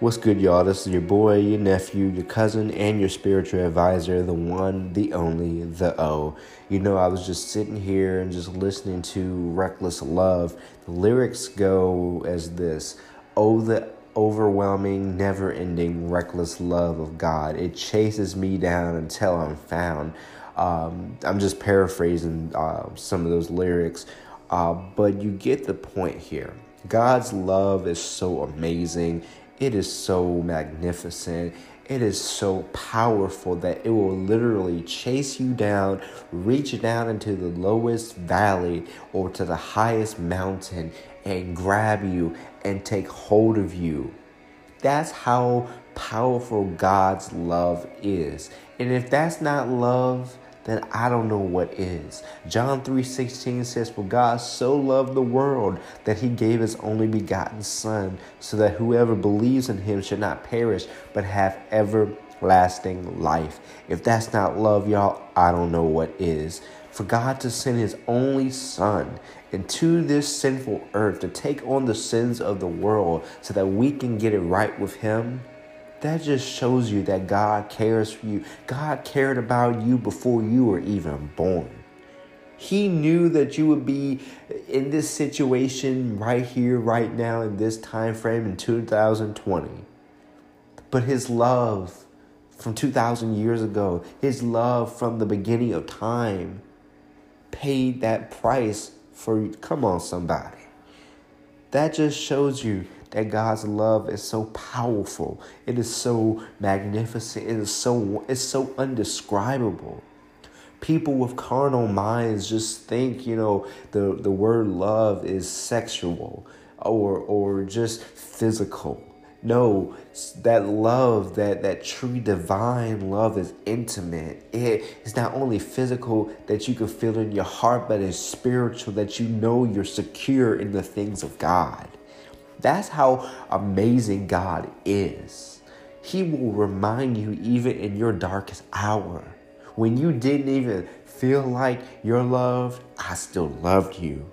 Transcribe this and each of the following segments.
What's good, y'all? This is your boy, your nephew, your cousin, and your spiritual advisor, the one, the only, the O. You know, I was just sitting here and just listening to Reckless Love. The lyrics go as this Oh, the overwhelming, never ending, reckless love of God. It chases me down until I'm found. Um, I'm just paraphrasing uh, some of those lyrics, uh, but you get the point here. God's love is so amazing it is so magnificent. It is so powerful that it will literally chase you down, reach down into the lowest valley or to the highest mountain and grab you and take hold of you. That's how powerful God's love is. And if that's not love, then I don't know what is. John 3:16 says, "For God so loved the world that he gave his only begotten son, so that whoever believes in him should not perish, but have everlasting life." If that's not love, y'all, I don't know what is. For God to send his only son into this sinful earth to take on the sins of the world so that we can get it right with him that just shows you that God cares for you. God cared about you before you were even born. He knew that you would be in this situation right here, right now, in this time frame in 2020. But his love from 2,000 years ago, his love from the beginning of time, paid that price for you. Come on, somebody. That just shows you that God's love is so powerful. It is so magnificent. It is so it's so undescribable. People with carnal minds just think, you know, the, the word love is sexual or or just physical. No, that love, that, that true divine love is intimate. It is not only physical that you can feel in your heart, but it's spiritual that you know you're secure in the things of God. That's how amazing God is. He will remind you even in your darkest hour. When you didn't even feel like you're loved, I still loved you.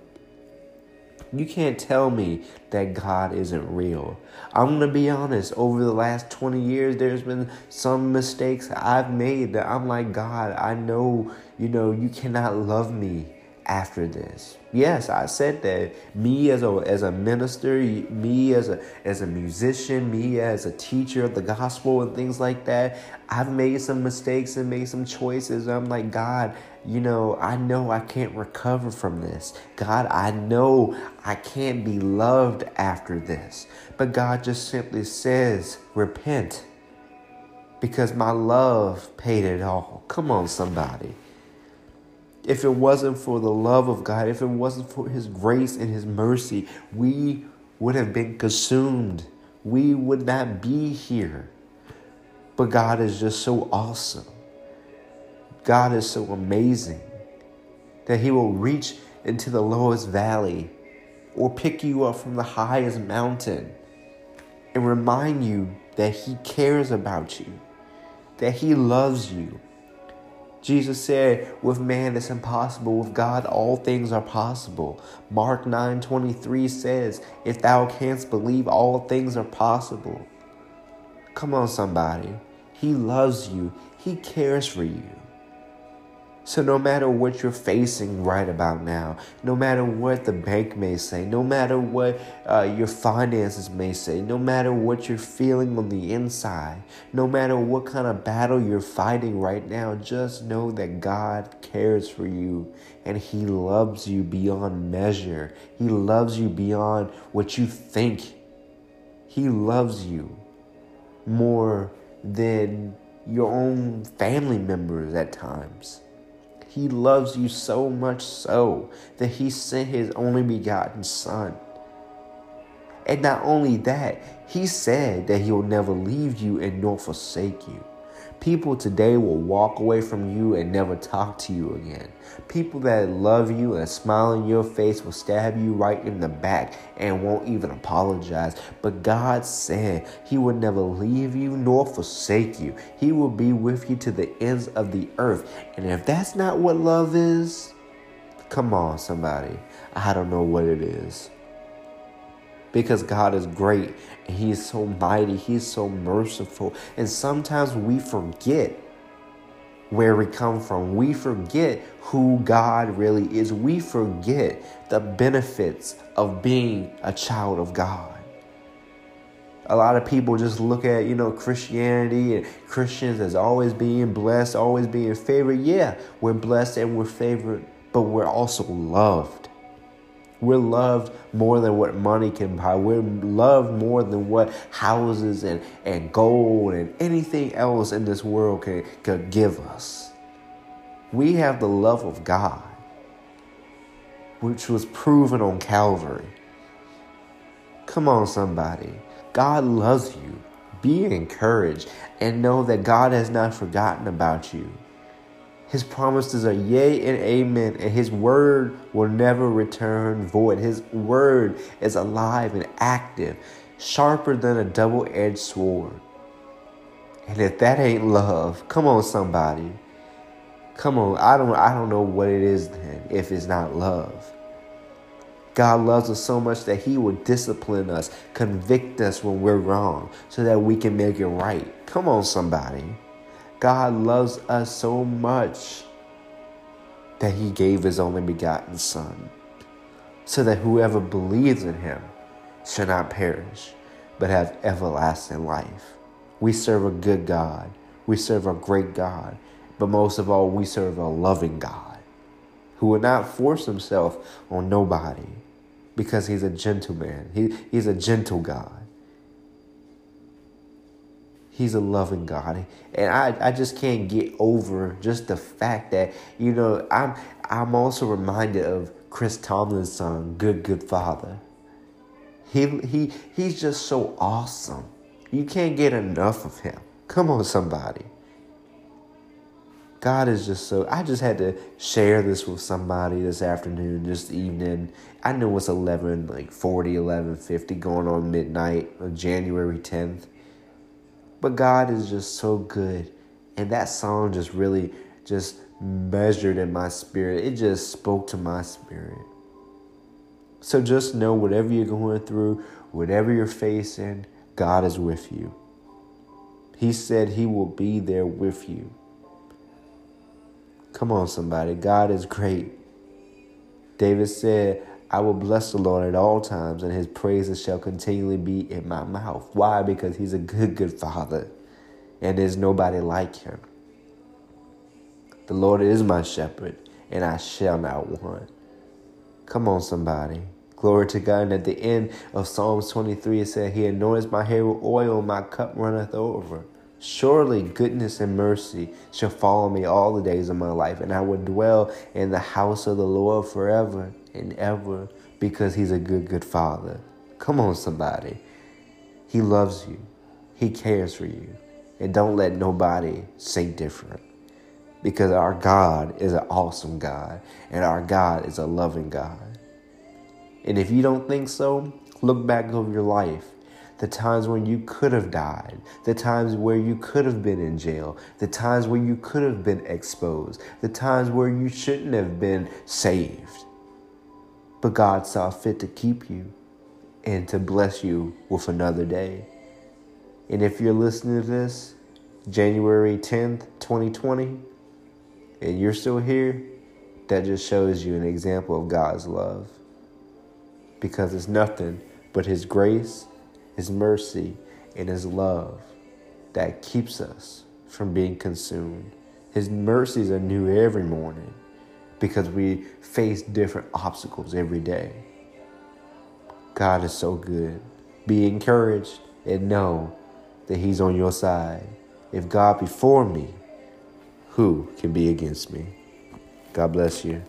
You can't tell me that God isn't real. I'm going to be honest, over the last 20 years, there's been some mistakes I've made that I'm like, God, I know, you know, you cannot love me after this. Yes, I said that. Me as a as a minister, me as a as a musician, me as a teacher of the gospel and things like that, I've made some mistakes and made some choices. I'm like, God, you know, I know I can't recover from this. God, I know I can't be loved after this. But God just simply says, repent. Because my love paid it all. Come on, somebody. If it wasn't for the love of God, if it wasn't for His grace and His mercy, we would have been consumed. We would not be here. But God is just so awesome. God is so amazing that He will reach into the lowest valley or pick you up from the highest mountain and remind you that He cares about you, that He loves you, Jesus said, with man it's impossible, with God all things are possible. Mark 9:23 says, if thou canst believe all things are possible. Come on somebody. He loves you. He cares for you. So, no matter what you're facing right about now, no matter what the bank may say, no matter what uh, your finances may say, no matter what you're feeling on the inside, no matter what kind of battle you're fighting right now, just know that God cares for you and He loves you beyond measure. He loves you beyond what you think. He loves you more than your own family members at times. He loves you so much so that he sent his only begotten son. And not only that, he said that he will never leave you and nor forsake you. People today will walk away from you and never talk to you again. People that love you and smile in your face will stab you right in the back and won't even apologize. But God said He would never leave you nor forsake you. He will be with you to the ends of the earth. And if that's not what love is, come on, somebody. I don't know what it is because God is great and He is so mighty, He is so merciful. And sometimes we forget where we come from. We forget who God really is. We forget the benefits of being a child of God. A lot of people just look at, you know, Christianity and Christians as always being blessed, always being favored. Yeah, we're blessed and we're favored, but we're also loved. We're loved more than what money can buy. We're loved more than what houses and, and gold and anything else in this world can, can give us. We have the love of God, which was proven on Calvary. Come on, somebody. God loves you. Be encouraged and know that God has not forgotten about you. His promises are yea and amen, and His word will never return void. His word is alive and active, sharper than a double edged sword. And if that ain't love, come on, somebody. Come on, I don't, I don't know what it is then if it's not love. God loves us so much that He will discipline us, convict us when we're wrong, so that we can make it right. Come on, somebody. God loves us so much that he gave his only begotten Son, so that whoever believes in him shall not perish, but have everlasting life. We serve a good God. We serve a great God. But most of all, we serve a loving God who will not force himself on nobody because he's a gentleman. He, he's a gentle God. He's a loving God. And I, I just can't get over just the fact that, you know, I'm I'm also reminded of Chris Tomlin's song, Good Good Father. He he he's just so awesome. You can't get enough of him. Come on, somebody. God is just so I just had to share this with somebody this afternoon, this evening. I know it's 11, like 40, 11, 50, going on midnight of January 10th. But God is just so good. And that song just really just measured in my spirit. It just spoke to my spirit. So just know whatever you're going through, whatever you're facing, God is with you. He said he will be there with you. Come on, somebody. God is great. David said, I will bless the Lord at all times, and his praises shall continually be in my mouth. Why? Because he's a good, good father, and there's nobody like him. The Lord is my shepherd, and I shall not want. Come on, somebody. Glory to God. And at the end of Psalms 23, it said, He anoints my hair with oil, my cup runneth over. Surely goodness and mercy shall follow me all the days of my life, and I will dwell in the house of the Lord forever and ever because he's a good, good father. Come on, somebody. He loves you, he cares for you. And don't let nobody say different because our God is an awesome God and our God is a loving God. And if you don't think so, look back over your life. The times when you could have died, the times where you could have been in jail, the times where you could have been exposed, the times where you shouldn't have been saved. But God saw fit to keep you and to bless you with another day. And if you're listening to this, January 10th, 2020, and you're still here, that just shows you an example of God's love. Because it's nothing but His grace, His mercy, and His love that keeps us from being consumed. His mercies are new every morning because we face different obstacles every day. God is so good. Be encouraged and know that He's on your side. If God be for me, who can be against me? God bless you.